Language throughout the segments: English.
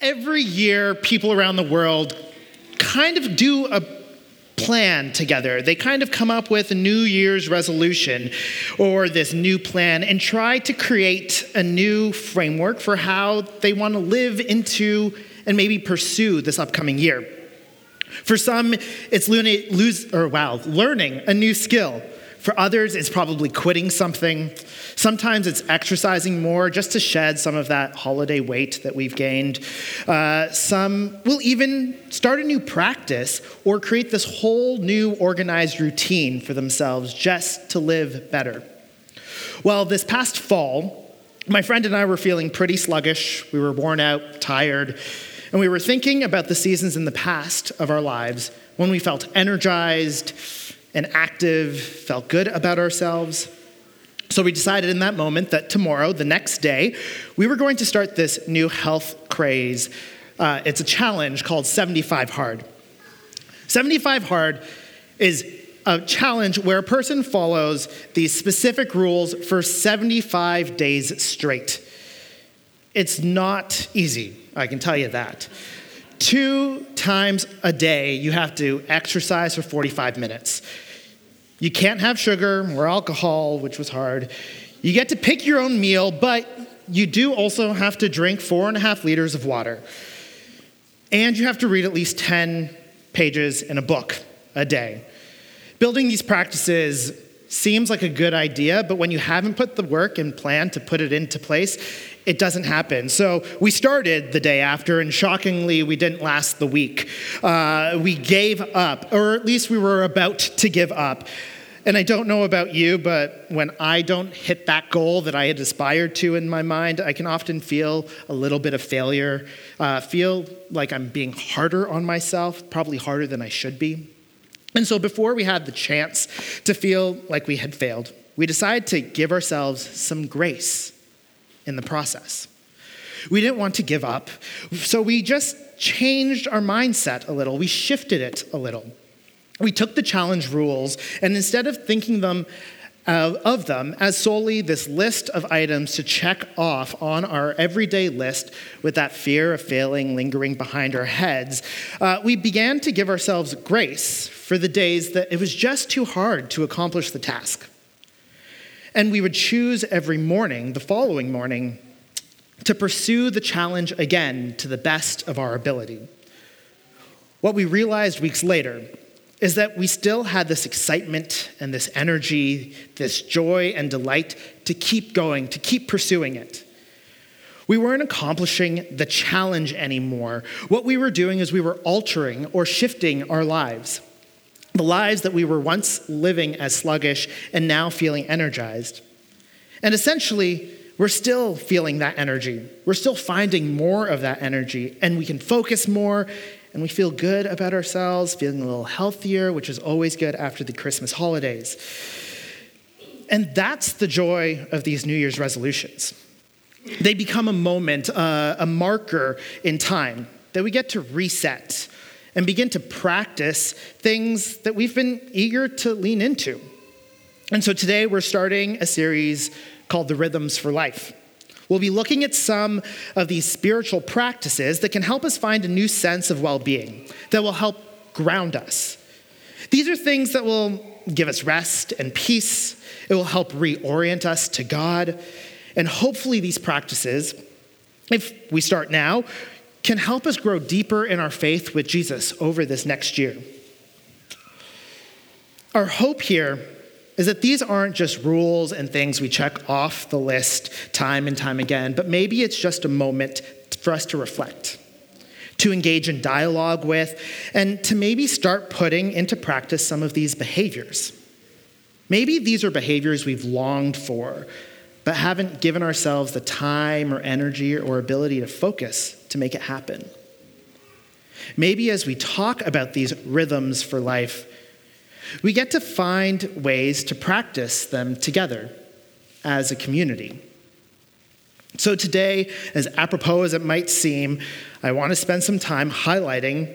Every year, people around the world kind of do a plan together. They kind of come up with a New Year's resolution or this new plan and try to create a new framework for how they want to live into and maybe pursue this upcoming year. For some, it's lose, or wow, learning a new skill. For others, it's probably quitting something. Sometimes it's exercising more just to shed some of that holiday weight that we've gained. Uh, some will even start a new practice or create this whole new organized routine for themselves just to live better. Well, this past fall, my friend and I were feeling pretty sluggish. We were worn out, tired, and we were thinking about the seasons in the past of our lives when we felt energized and active, felt good about ourselves. So we decided in that moment that tomorrow, the next day, we were going to start this new health craze. Uh, it's a challenge called 75 Hard. 75 Hard is a challenge where a person follows these specific rules for 75 days straight. It's not easy, I can tell you that. Two times a day, you have to exercise for 45 minutes. You can't have sugar or alcohol, which was hard. You get to pick your own meal, but you do also have to drink four and a half liters of water. And you have to read at least 10 pages in a book a day. Building these practices seems like a good idea, but when you haven't put the work and plan to put it into place, it doesn't happen. So we started the day after, and shockingly, we didn't last the week. Uh, we gave up, or at least we were about to give up. And I don't know about you, but when I don't hit that goal that I had aspired to in my mind, I can often feel a little bit of failure, uh, feel like I'm being harder on myself, probably harder than I should be. And so before we had the chance to feel like we had failed, we decided to give ourselves some grace in the process. We didn't want to give up, so we just changed our mindset a little. We shifted it a little. We took the challenge rules, and instead of thinking them uh, of them as solely this list of items to check off on our everyday list with that fear of failing lingering behind our heads, uh, we began to give ourselves grace for the days that it was just too hard to accomplish the task. And we would choose every morning, the following morning, to pursue the challenge again to the best of our ability. What we realized weeks later is that we still had this excitement and this energy, this joy and delight to keep going, to keep pursuing it. We weren't accomplishing the challenge anymore. What we were doing is we were altering or shifting our lives the lives that we were once living as sluggish and now feeling energized. And essentially, we're still feeling that energy. We're still finding more of that energy, and we can focus more, and we feel good about ourselves, feeling a little healthier, which is always good after the Christmas holidays. And that's the joy of these New Year's resolutions. They become a moment, uh, a marker in time that we get to reset and begin to practice things that we've been eager to lean into. And so today we're starting a series called The Rhythms for Life. We'll be looking at some of these spiritual practices that can help us find a new sense of well being, that will help ground us. These are things that will give us rest and peace, it will help reorient us to God. And hopefully, these practices, if we start now, can help us grow deeper in our faith with Jesus over this next year. Our hope here is that these aren't just rules and things we check off the list time and time again, but maybe it's just a moment for us to reflect, to engage in dialogue with, and to maybe start putting into practice some of these behaviors. Maybe these are behaviors we've longed for, but haven't given ourselves the time or energy or ability to focus to make it happen. Maybe as we talk about these rhythms for life, we get to find ways to practice them together as a community. So, today, as apropos as it might seem, I want to spend some time highlighting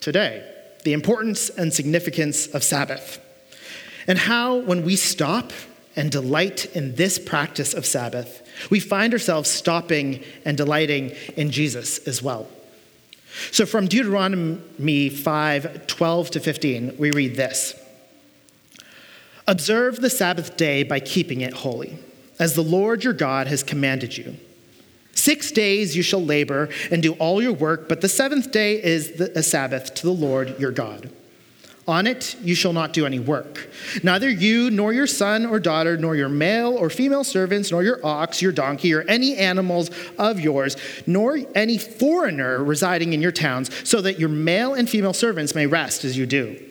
today the importance and significance of Sabbath and how, when we stop and delight in this practice of Sabbath, we find ourselves stopping and delighting in Jesus as well. So from Deuteronomy 5 12 to 15, we read this Observe the Sabbath day by keeping it holy, as the Lord your God has commanded you. Six days you shall labor and do all your work, but the seventh day is a Sabbath to the Lord your God. On it you shall not do any work. Neither you, nor your son or daughter, nor your male or female servants, nor your ox, your donkey, or any animals of yours, nor any foreigner residing in your towns, so that your male and female servants may rest as you do.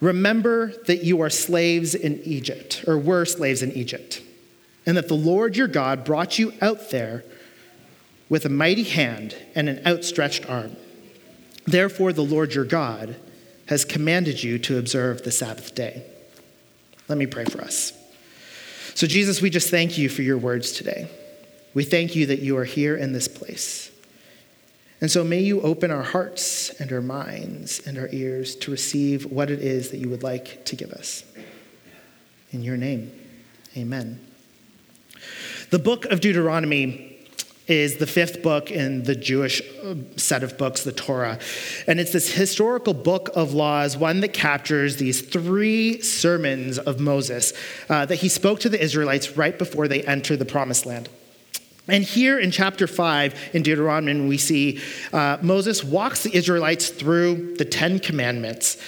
Remember that you are slaves in Egypt, or were slaves in Egypt, and that the Lord your God brought you out there with a mighty hand and an outstretched arm. Therefore, the Lord your God has commanded you to observe the Sabbath day. Let me pray for us. So, Jesus, we just thank you for your words today. We thank you that you are here in this place. And so, may you open our hearts and our minds and our ears to receive what it is that you would like to give us. In your name, amen. The book of Deuteronomy is the fifth book in the Jewish uh, set of books, the Torah. And it's this historical book of laws, one that captures these three sermons of Moses uh, that he spoke to the Israelites right before they enter the promised land. And here in chapter 5 in Deuteronomy, we see uh, Moses walks the Israelites through the Ten Commandments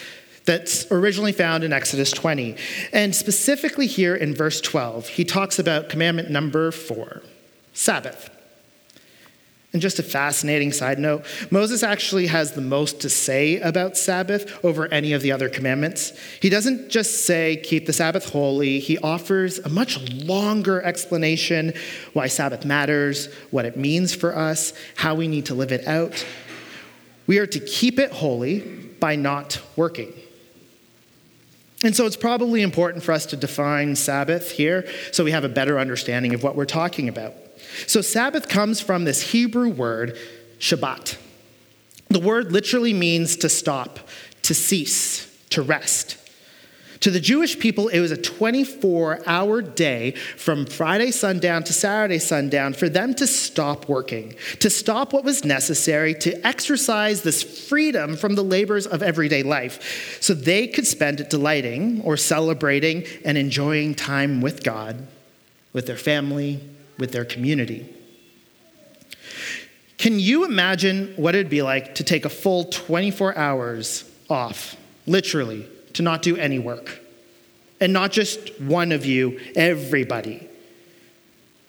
that's originally found in Exodus 20. And specifically here in verse 12, he talks about commandment number four Sabbath. And just a fascinating side note Moses actually has the most to say about Sabbath over any of the other commandments. He doesn't just say, keep the Sabbath holy, he offers a much longer explanation why Sabbath matters, what it means for us, how we need to live it out. We are to keep it holy by not working. And so it's probably important for us to define Sabbath here so we have a better understanding of what we're talking about. So, Sabbath comes from this Hebrew word, Shabbat. The word literally means to stop, to cease, to rest. To the Jewish people, it was a 24 hour day from Friday sundown to Saturday sundown for them to stop working, to stop what was necessary, to exercise this freedom from the labors of everyday life, so they could spend it delighting or celebrating and enjoying time with God, with their family, with their community. Can you imagine what it'd be like to take a full 24 hours off, literally, to not do any work? And not just one of you, everybody.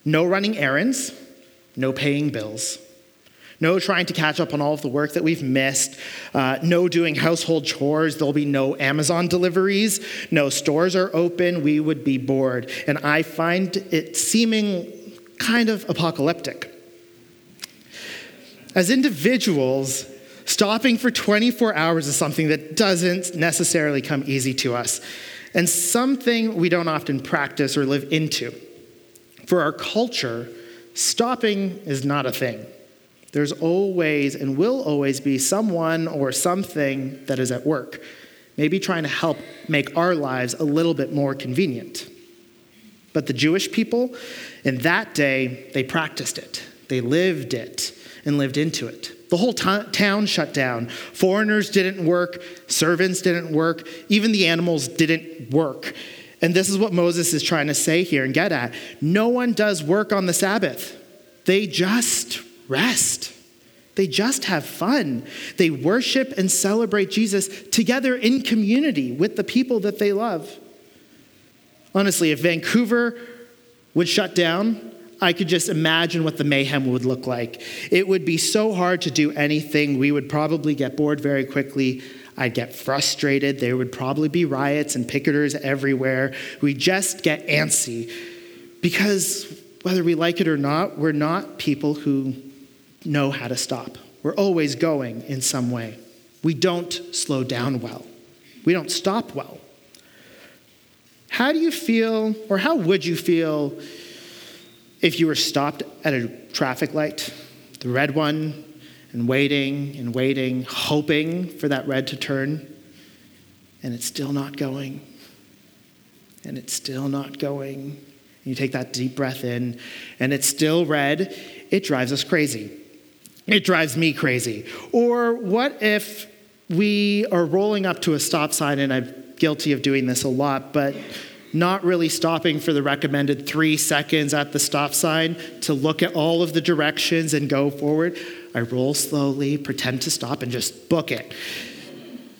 No running errands, no paying bills, no trying to catch up on all of the work that we've missed, uh, no doing household chores. There'll be no Amazon deliveries, no stores are open. We would be bored. And I find it seeming kind of apocalyptic. As individuals, stopping for 24 hours is something that doesn't necessarily come easy to us, and something we don't often practice or live into. For our culture, stopping is not a thing. There's always and will always be someone or something that is at work, maybe trying to help make our lives a little bit more convenient. But the Jewish people, in that day, they practiced it, they lived it, and lived into it. The whole t- town shut down. Foreigners didn't work, servants didn't work, even the animals didn't work. And this is what Moses is trying to say here and get at. No one does work on the Sabbath, they just rest. They just have fun. They worship and celebrate Jesus together in community with the people that they love. Honestly, if Vancouver would shut down, I could just imagine what the mayhem would look like. It would be so hard to do anything. We would probably get bored very quickly. I'd get frustrated. There would probably be riots and picketers everywhere. We just get antsy because whether we like it or not, we're not people who know how to stop. We're always going in some way. We don't slow down well. We don't stop well. How do you feel, or how would you feel if you were stopped at a traffic light, the red one, and waiting and waiting, hoping for that red to turn, and it's still not going, and it's still not going? You take that deep breath in, and it's still red. It drives us crazy. It drives me crazy. Or what if we are rolling up to a stop sign, and I'm guilty of doing this a lot, but not really stopping for the recommended three seconds at the stop sign to look at all of the directions and go forward. I roll slowly, pretend to stop, and just book it.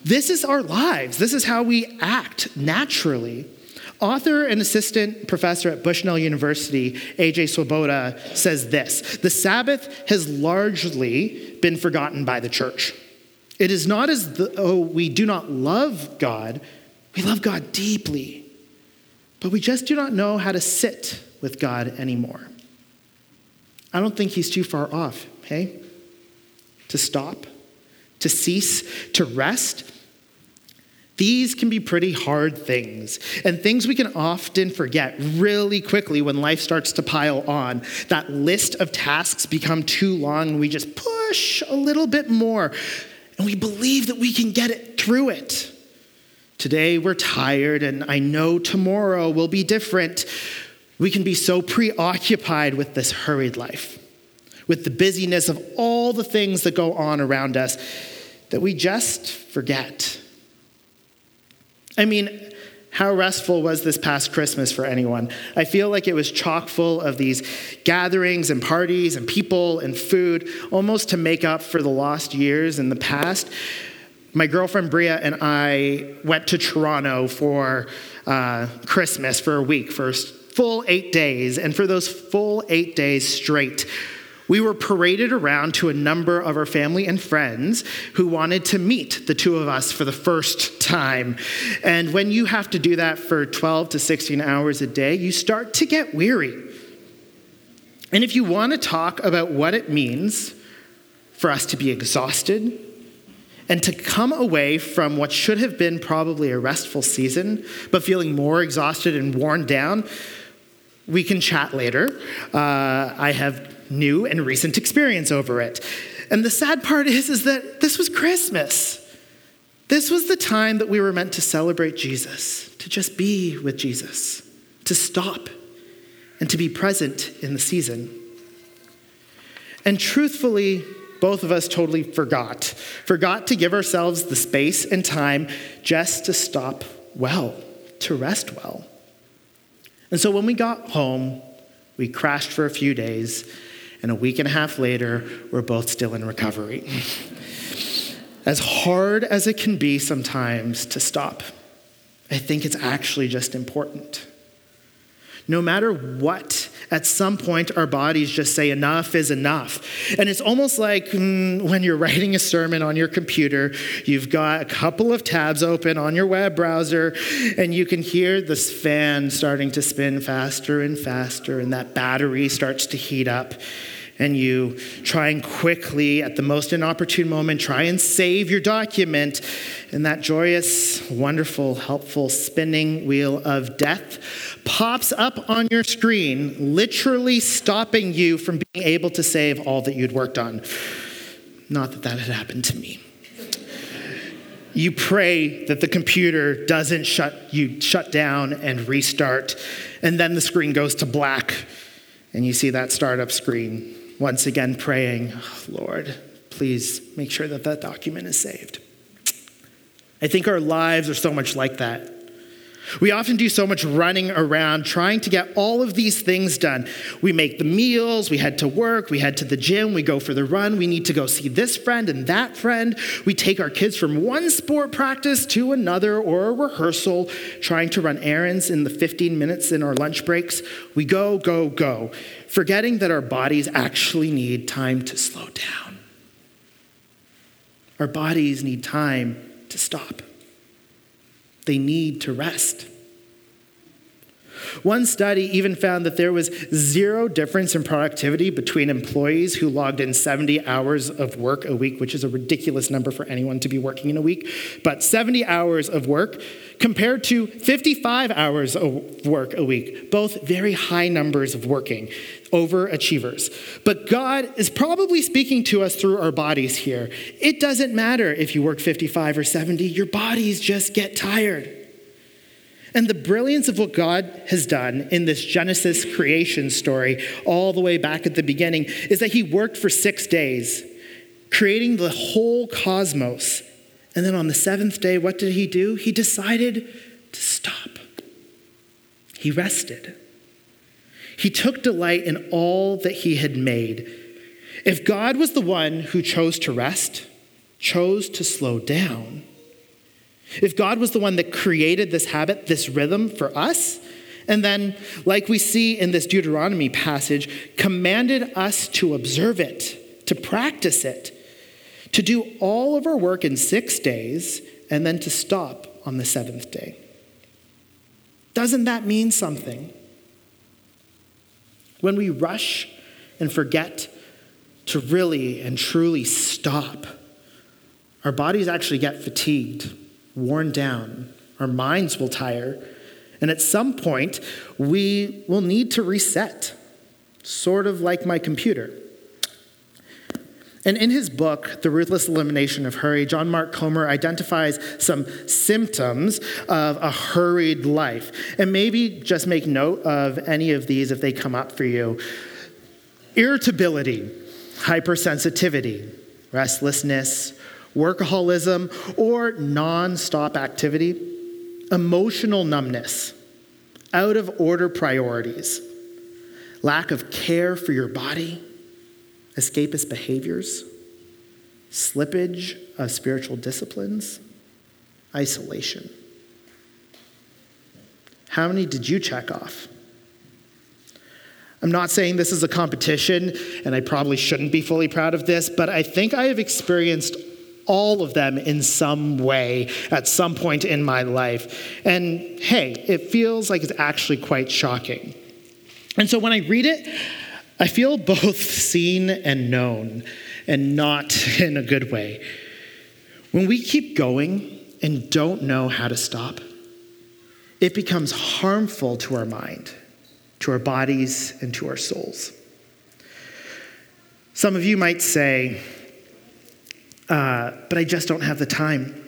This is our lives. This is how we act naturally. Author and assistant professor at Bushnell University, AJ Swoboda, says this The Sabbath has largely been forgotten by the church. It is not as though we do not love God, we love God deeply, but we just do not know how to sit with God anymore. I don't think he's too far off, hey? To stop, to cease, to rest these can be pretty hard things, and things we can often forget really quickly when life starts to pile on. That list of tasks become too long, and we just push a little bit more, and we believe that we can get it through it. Today we're tired, and I know tomorrow will be different. We can be so preoccupied with this hurried life, with the busyness of all the things that go on around us, that we just forget I mean, how restful was this past Christmas for anyone? I feel like it was chock full of these gatherings and parties and people and food, almost to make up for the lost years in the past. My girlfriend Bria and I went to Toronto for uh, Christmas for a week, for full eight days. And for those full eight days straight, we were paraded around to a number of our family and friends who wanted to meet the two of us for the first time. And when you have to do that for 12 to 16 hours a day, you start to get weary. And if you want to talk about what it means for us to be exhausted and to come away from what should have been probably a restful season, but feeling more exhausted and worn down, we can chat later. Uh, I have new and recent experience over it. And the sad part is, is that this was Christmas. This was the time that we were meant to celebrate Jesus, to just be with Jesus, to stop and to be present in the season. And truthfully, both of us totally forgot. Forgot to give ourselves the space and time just to stop well, to rest well. And so when we got home, we crashed for a few days and a week and a half later, we're both still in recovery. as hard as it can be sometimes to stop, I think it's actually just important. No matter what, at some point our bodies just say enough is enough. And it's almost like mm, when you're writing a sermon on your computer, you've got a couple of tabs open on your web browser, and you can hear this fan starting to spin faster and faster, and that battery starts to heat up and you try and quickly, at the most inopportune moment, try and save your document, and that joyous, wonderful, helpful spinning wheel of death pops up on your screen, literally stopping you from being able to save all that you'd worked on. Not that that had happened to me. You pray that the computer doesn't shut you shut down and restart, and then the screen goes to black, and you see that startup screen once again praying, Lord, please make sure that that document is saved. I think our lives are so much like that. We often do so much running around trying to get all of these things done. We make the meals, we head to work, we head to the gym, we go for the run, we need to go see this friend and that friend. We take our kids from one sport practice to another or a rehearsal, trying to run errands in the 15 minutes in our lunch breaks. We go, go, go forgetting that our bodies actually need time to slow down. Our bodies need time to stop, they need to rest. One study even found that there was zero difference in productivity between employees who logged in 70 hours of work a week, which is a ridiculous number for anyone to be working in a week, but 70 hours of work compared to 55 hours of work a week, both very high numbers of working, overachievers. But God is probably speaking to us through our bodies here. It doesn't matter if you work 55 or 70, your bodies just get tired. And the brilliance of what God has done in this Genesis creation story, all the way back at the beginning, is that He worked for six days, creating the whole cosmos. And then on the seventh day, what did he do? He decided to stop. He rested. He took delight in all that he had made. If God was the one who chose to rest, chose to slow down, if God was the one that created this habit, this rhythm for us, and then, like we see in this Deuteronomy passage, commanded us to observe it, to practice it, to do all of our work in six days, and then to stop on the seventh day. Doesn't that mean something? When we rush and forget to really and truly stop, our bodies actually get fatigued, worn down, our minds will tire, and at some point, we will need to reset, sort of like my computer. And in his book, The Ruthless Elimination of Hurry, John Mark Comer identifies some symptoms of a hurried life. And maybe just make note of any of these if they come up for you. Irritability, hypersensitivity, restlessness, workaholism, or nonstop activity, emotional numbness, out of order priorities, lack of care for your body escapist behaviors, slippage of spiritual disciplines, isolation. How many did you check off? I'm not saying this is a competition, and I probably shouldn't be fully proud of this, but I think I have experienced all of them in some way at some point in my life. And hey, it feels like it's actually quite shocking. And so when I read it, I feel both seen and known, and not in a good way. When we keep going and don't know how to stop, it becomes harmful to our mind, to our bodies, and to our souls. Some of you might say, uh, but I just don't have the time.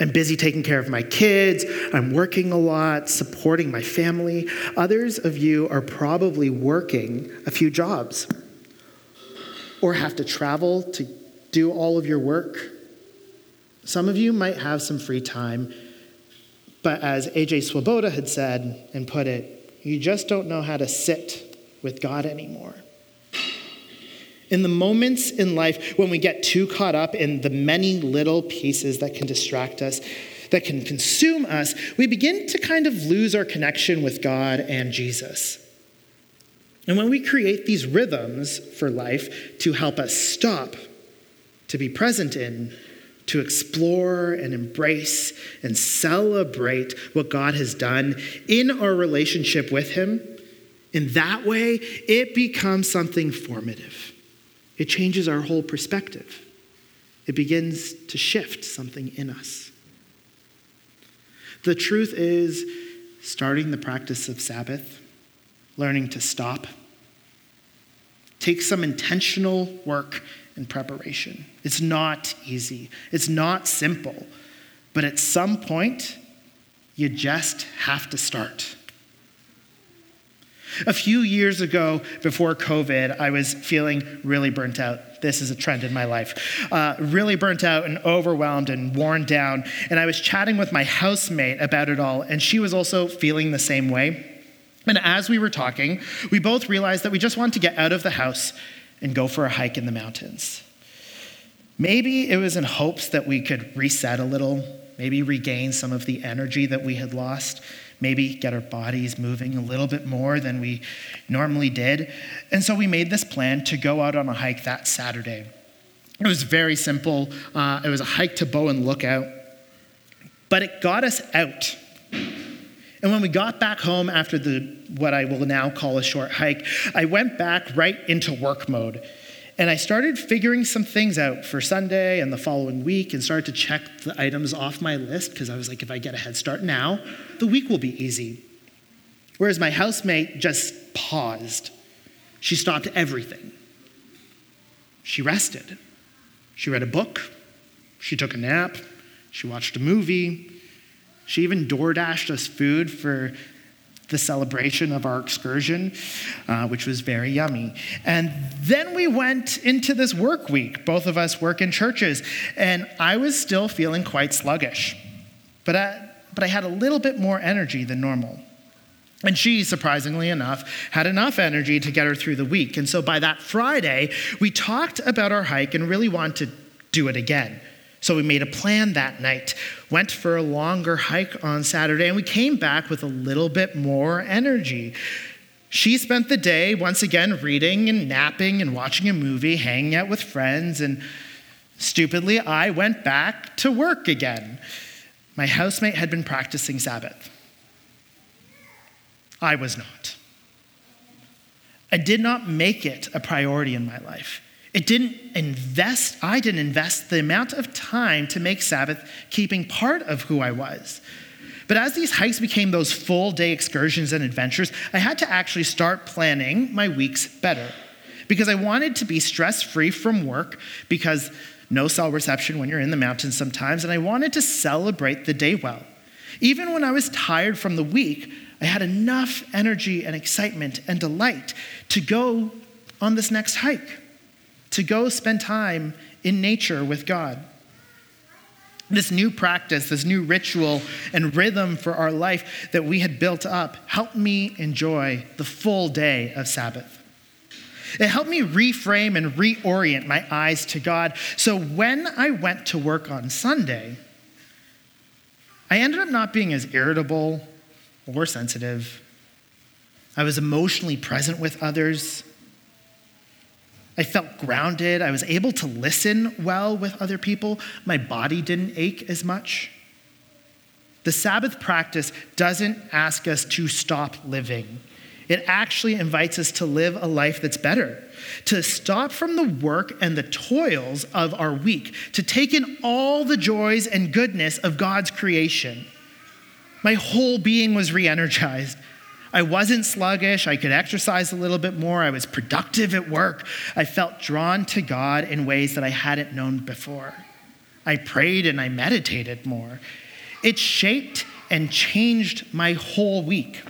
I'm busy taking care of my kids. I'm working a lot, supporting my family. Others of you are probably working a few jobs or have to travel to do all of your work. Some of you might have some free time, but as AJ Swoboda had said and put it, you just don't know how to sit with God anymore. In the moments in life when we get too caught up in the many little pieces that can distract us, that can consume us, we begin to kind of lose our connection with God and Jesus. And when we create these rhythms for life to help us stop, to be present in, to explore and embrace and celebrate what God has done in our relationship with Him, in that way, it becomes something formative. It changes our whole perspective. It begins to shift something in us. The truth is, starting the practice of Sabbath, learning to stop, takes some intentional work and preparation. It's not easy, it's not simple, but at some point, you just have to start. A few years ago, before COVID, I was feeling really burnt out. This is a trend in my life. Uh, really burnt out and overwhelmed and worn down. And I was chatting with my housemate about it all, and she was also feeling the same way. And as we were talking, we both realized that we just wanted to get out of the house and go for a hike in the mountains. Maybe it was in hopes that we could reset a little, maybe regain some of the energy that we had lost maybe get our bodies moving a little bit more than we normally did. And so we made this plan to go out on a hike that Saturday. It was very simple. Uh, it was a hike to Bowen Lookout, but it got us out. And when we got back home after the what I will now call a short hike, I went back right into work mode. And I started figuring some things out for Sunday and the following week and started to check the items off my list because I was like, if I get a head start now, the week will be easy. Whereas my housemate just paused. She stopped everything. She rested. She read a book. She took a nap. She watched a movie. She even door dashed us food for the celebration of our excursion, uh, which was very yummy. And then we went into this work week. Both of us work in churches, and I was still feeling quite sluggish. But I, but I had a little bit more energy than normal. And she, surprisingly enough, had enough energy to get her through the week. And so by that Friday, we talked about our hike and really wanted to do it again. So we made a plan that night, went for a longer hike on Saturday, and we came back with a little bit more energy. She spent the day once again reading and napping and watching a movie, hanging out with friends, and stupidly, I went back to work again. My housemate had been practicing Sabbath. I was not. I did not make it a priority in my life. It didn't invest, I didn't invest the amount of time to make Sabbath keeping part of who I was. But as these hikes became those full day excursions and adventures, I had to actually start planning my weeks better because I wanted to be stress free from work because no cell reception when you're in the mountains sometimes, and I wanted to celebrate the day well. Even when I was tired from the week, I had enough energy and excitement and delight to go on this next hike to go spend time in nature with God. This new practice, this new ritual and rhythm for our life that we had built up helped me enjoy the full day of Sabbath. It helped me reframe and reorient my eyes to God. So when I went to work on Sunday, I ended up not being as irritable or sensitive. I was emotionally present with others. I felt grounded. I was able to listen well with other people. My body didn't ache as much. The Sabbath practice doesn't ask us to stop living. It actually invites us to live a life that's better, to stop from the work and the toils of our week, to take in all the joys and goodness of God's creation. My whole being was re energized. I wasn't sluggish. I could exercise a little bit more. I was productive at work. I felt drawn to God in ways that I hadn't known before. I prayed and I meditated more. It shaped and changed my whole week.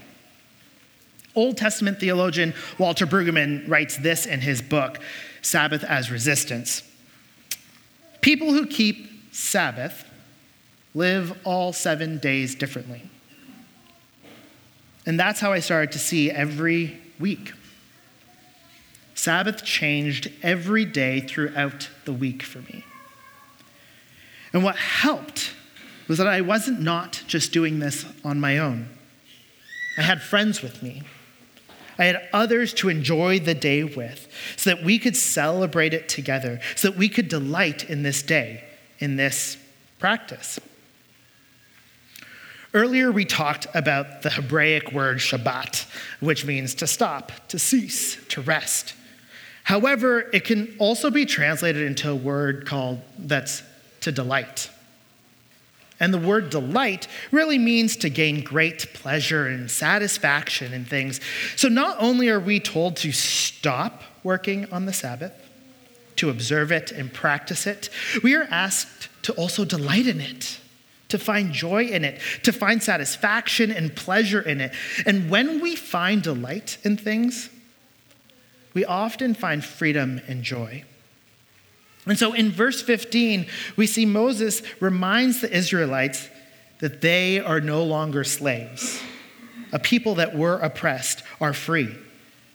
Old Testament theologian Walter Brueggemann writes this in his book, Sabbath as Resistance. People who keep Sabbath live all seven days differently. And that's how I started to see every week. Sabbath changed every day throughout the week for me. And what helped was that I wasn't not just doing this on my own. I had friends with me. I had others to enjoy the day with so that we could celebrate it together, so that we could delight in this day, in this practice. Earlier, we talked about the Hebraic word Shabbat, which means to stop, to cease, to rest. However, it can also be translated into a word called that's to delight. And the word delight really means to gain great pleasure and satisfaction in things. So not only are we told to stop working on the Sabbath, to observe it and practice it, we are asked to also delight in it to find joy in it, to find satisfaction and pleasure in it. And when we find delight in things, we often find freedom and joy. And so in verse 15, we see Moses reminds the Israelites that they are no longer slaves. A people that were oppressed are free.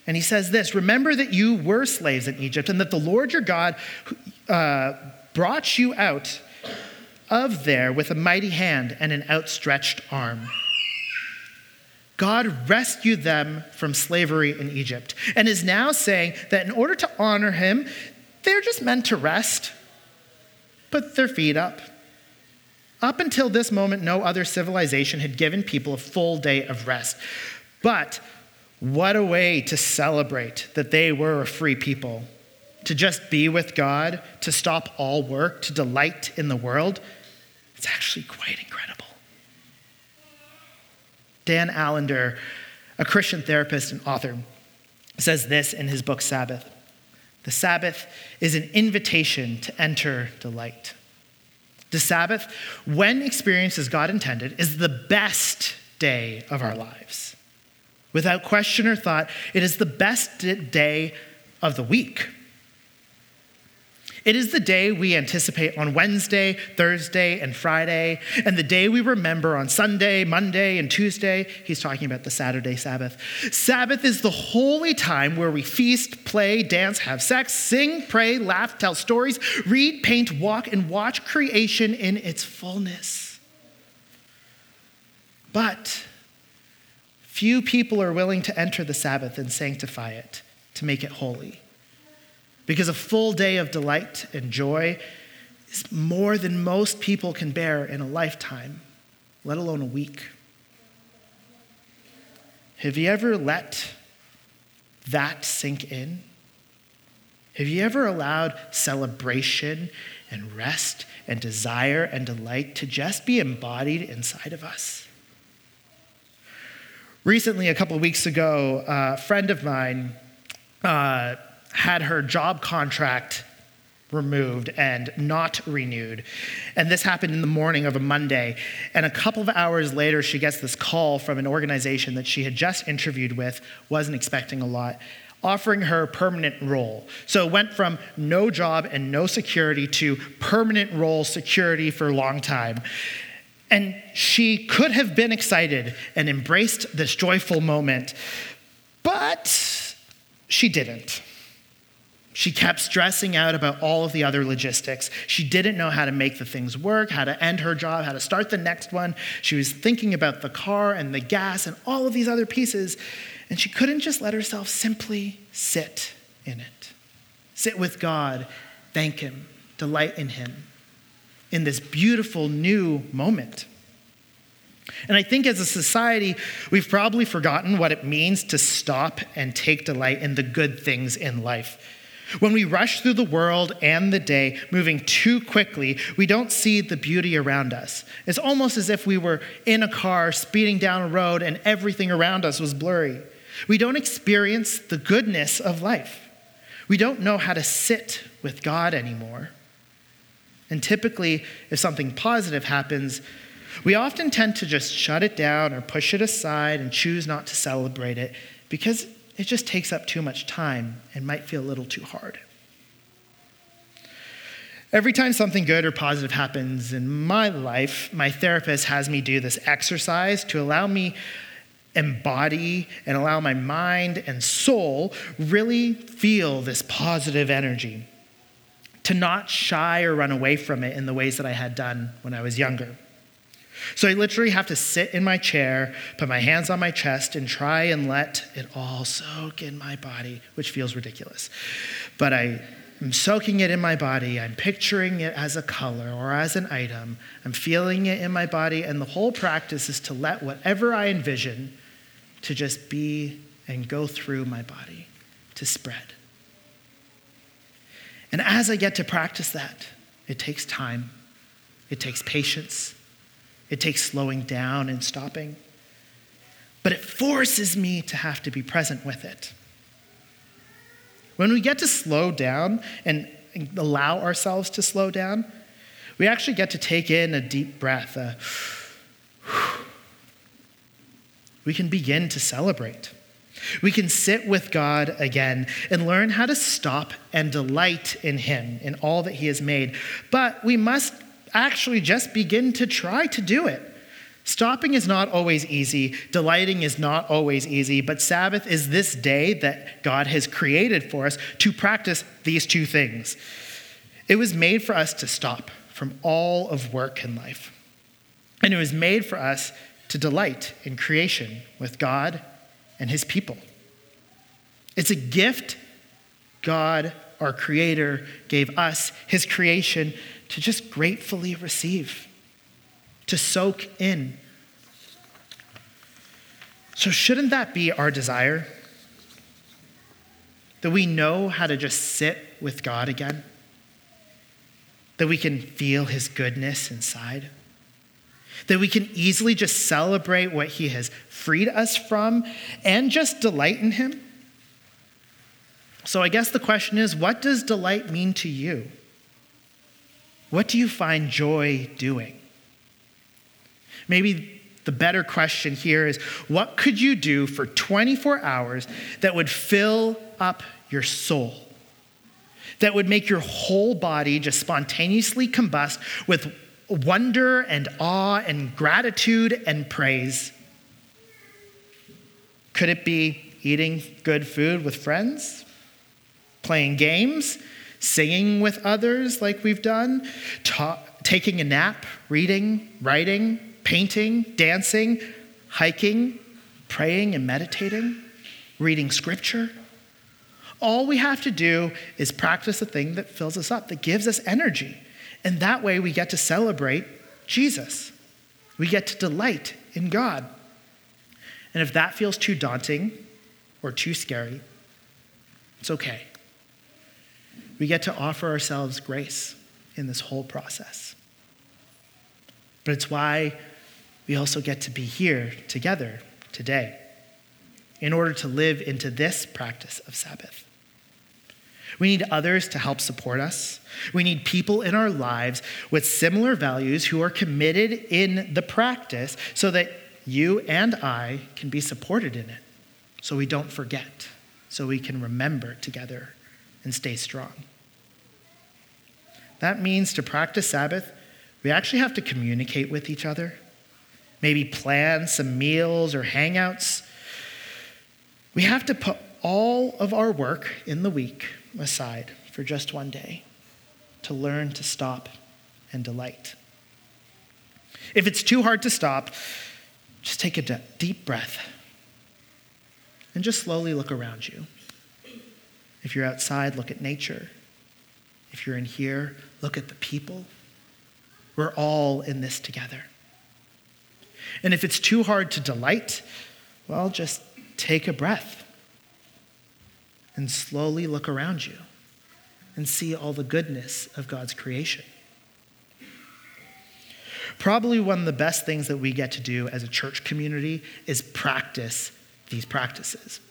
And he says this Remember that you were slaves in Egypt, and that the Lord your God uh, brought you out of there with a mighty hand and an outstretched arm. God rescued them from slavery in Egypt and is now saying that in order to honor him, they're just meant to rest, put their feet up. Up until this moment, no other civilization had given people a full day of rest. But what a way to celebrate that they were a free people. To just be with God, to stop all work, to delight in the world. It's actually quite incredible. Dan Allender, a Christian therapist and author, says this in his book Sabbath The Sabbath is an invitation to enter delight. The Sabbath, when experienced as God intended, is the best day of our lives. Without question or thought, it is the best day of the week. It is the day we anticipate on Wednesday, Thursday, and Friday, and the day we remember on Sunday, Monday, and Tuesday. He's talking about the Saturday Sabbath. Sabbath is the holy time where we feast, play, dance, have sex, sing, pray, laugh, tell stories, read, paint, walk, and watch creation in its fullness. But few people are willing to enter the Sabbath and sanctify it, to make it holy because a full day of delight and joy is more than most people can bear in a lifetime, let alone a week. Have you ever let that sink in? Have you ever allowed celebration and rest and desire and delight to just be embodied inside of us? Recently, a couple weeks ago, a friend of mine uh, had her job contract removed and not renewed. And this happened in the morning of a Monday. And a couple of hours later, she gets this call from an organization that she had just interviewed with, wasn't expecting a lot, offering her a permanent role. So it went from no job and no security to permanent role security for a long time. And she could have been excited and embraced this joyful moment, but she didn't. She kept stressing out about all of the other logistics. She didn't know how to make the things work, how to end her job, how to start the next one. She was thinking about the car and the gas and all of these other pieces. And she couldn't just let herself simply sit in it. Sit with God, thank Him, delight in Him in this beautiful new moment. And I think as a society, we've probably forgotten what it means to stop and take delight in the good things in life. When we rush through the world and the day, moving too quickly, we don't see the beauty around us. It's almost as if we were in a car speeding down a road and everything around us was blurry. We don't experience the goodness of life. We don't know how to sit with God anymore. And typically, if something positive happens, we often tend to just shut it down or push it aside and choose not to celebrate it because it just takes up too much time and might feel a little too hard. Every time something good or positive happens in my life, my therapist has me do this exercise to allow me embody and allow my mind and soul really feel this positive energy to not shy or run away from it in the ways that I had done when I was younger. So I literally have to sit in my chair, put my hands on my chest, and try and let it all soak in my body, which feels ridiculous. But I am soaking it in my body. I'm picturing it as a color or as an item. I'm feeling it in my body. And the whole practice is to let whatever I envision to just be and go through my body, to spread. And as I get to practice that, it takes time, it takes patience, it takes slowing down and stopping. But it forces me to have to be present with it. When we get to slow down and allow ourselves to slow down, we actually get to take in a deep breath. A, we can begin to celebrate. We can sit with God again and learn how to stop and delight in Him, in all that He has made. But we must actually just begin to try to do it. Stopping is not always easy, delighting is not always easy, but Sabbath is this day that God has created for us to practice these two things. It was made for us to stop from all of work and life. And it was made for us to delight in creation with God and his people. It's a gift God, our Creator, gave us, his creation, to just gratefully receive, to soak in. So, shouldn't that be our desire? That we know how to just sit with God again? That we can feel His goodness inside? That we can easily just celebrate what He has freed us from and just delight in Him? So, I guess the question is what does delight mean to you? What do you find joy doing? Maybe the better question here is what could you do for 24 hours that would fill up your soul? That would make your whole body just spontaneously combust with wonder and awe and gratitude and praise? Could it be eating good food with friends? Playing games? Singing with others like we've done? Ta- taking a nap? Reading? Writing? Painting? Dancing? Hiking? Praying and meditating? Reading scripture? All we have to do is practice the thing that fills us up, that gives us energy. And that way we get to celebrate Jesus. We get to delight in God. And if that feels too daunting or too scary, it's okay. We get to offer ourselves grace in this whole process. But it's why we also get to be here together today in order to live into this practice of Sabbath. We need others to help support us. We need people in our lives with similar values who are committed in the practice so that you and I can be supported in it, so we don't forget, so we can remember together and stay strong. That means to practice Sabbath, we actually have to communicate with each other, maybe plan some meals or hangouts. We have to put all of our work in the week aside for just one day to learn to stop and delight. If it's too hard to stop, just take a deep breath and just slowly look around you. If you're outside, look at nature. If you're in here, look at the people. We're all in this together. And if it's too hard to delight, well, just take a breath and slowly look around you and see all the goodness of God's creation. Probably one of the best things that we get to do as a church community is practice these practices.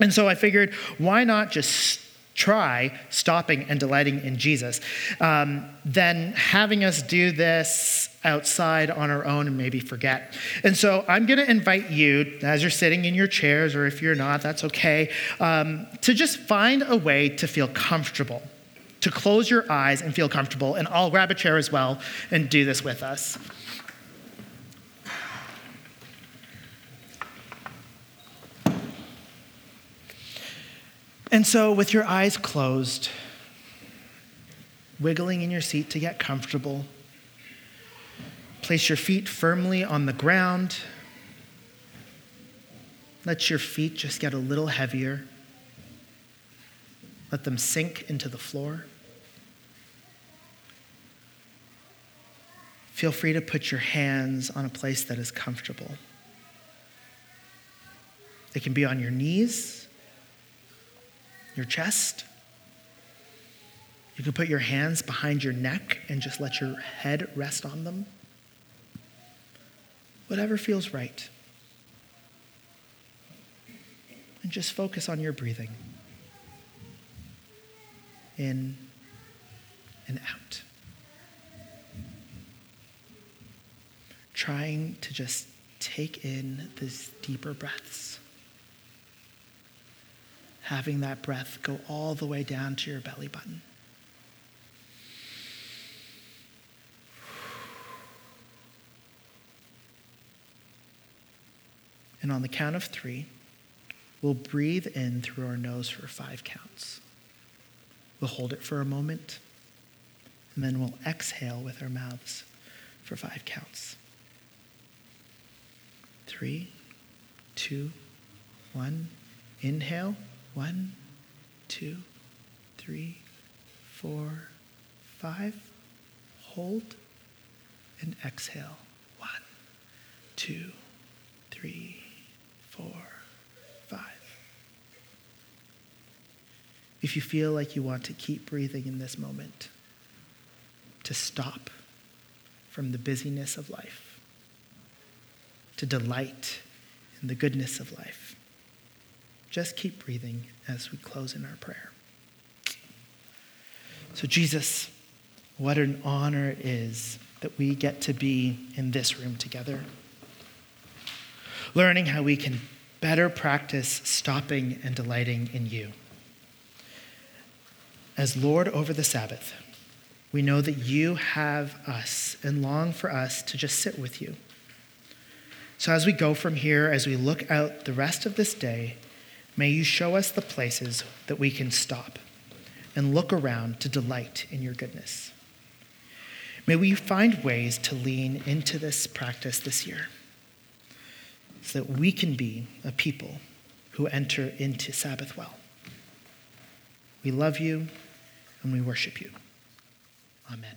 And so I figured, why not just try stopping and delighting in Jesus um, than having us do this outside on our own and maybe forget. And so I'm going to invite you, as you're sitting in your chairs, or if you're not, that's okay, um, to just find a way to feel comfortable, to close your eyes and feel comfortable. And I'll grab a chair as well and do this with us. And so, with your eyes closed, wiggling in your seat to get comfortable, place your feet firmly on the ground. Let your feet just get a little heavier. Let them sink into the floor. Feel free to put your hands on a place that is comfortable. It can be on your knees your chest. You can put your hands behind your neck and just let your head rest on them. Whatever feels right. And just focus on your breathing in and out. Trying to just take in these deeper breaths having that breath go all the way down to your belly button. And on the count of three, we'll breathe in through our nose for five counts. We'll hold it for a moment, and then we'll exhale with our mouths for five counts. Three, two, one. Inhale. One, two, three, four, five. Hold and exhale. One, two, three, four, five. If you feel like you want to keep breathing in this moment, to stop from the busyness of life, to delight in the goodness of life just keep breathing as we close in our prayer. So, Jesus, what an honor it is that we get to be in this room together. learning how we can better practice stopping and delighting in you. As Lord over the Sabbath, we know that you have us and long for us to just sit with you. So as we go from here, as we look out the rest of this day, may you show us the places that we can stop and look around to delight in your goodness. May we find ways to lean into this practice this year so that we can be a people who enter into Sabbath well. We love you and we worship you. Amen.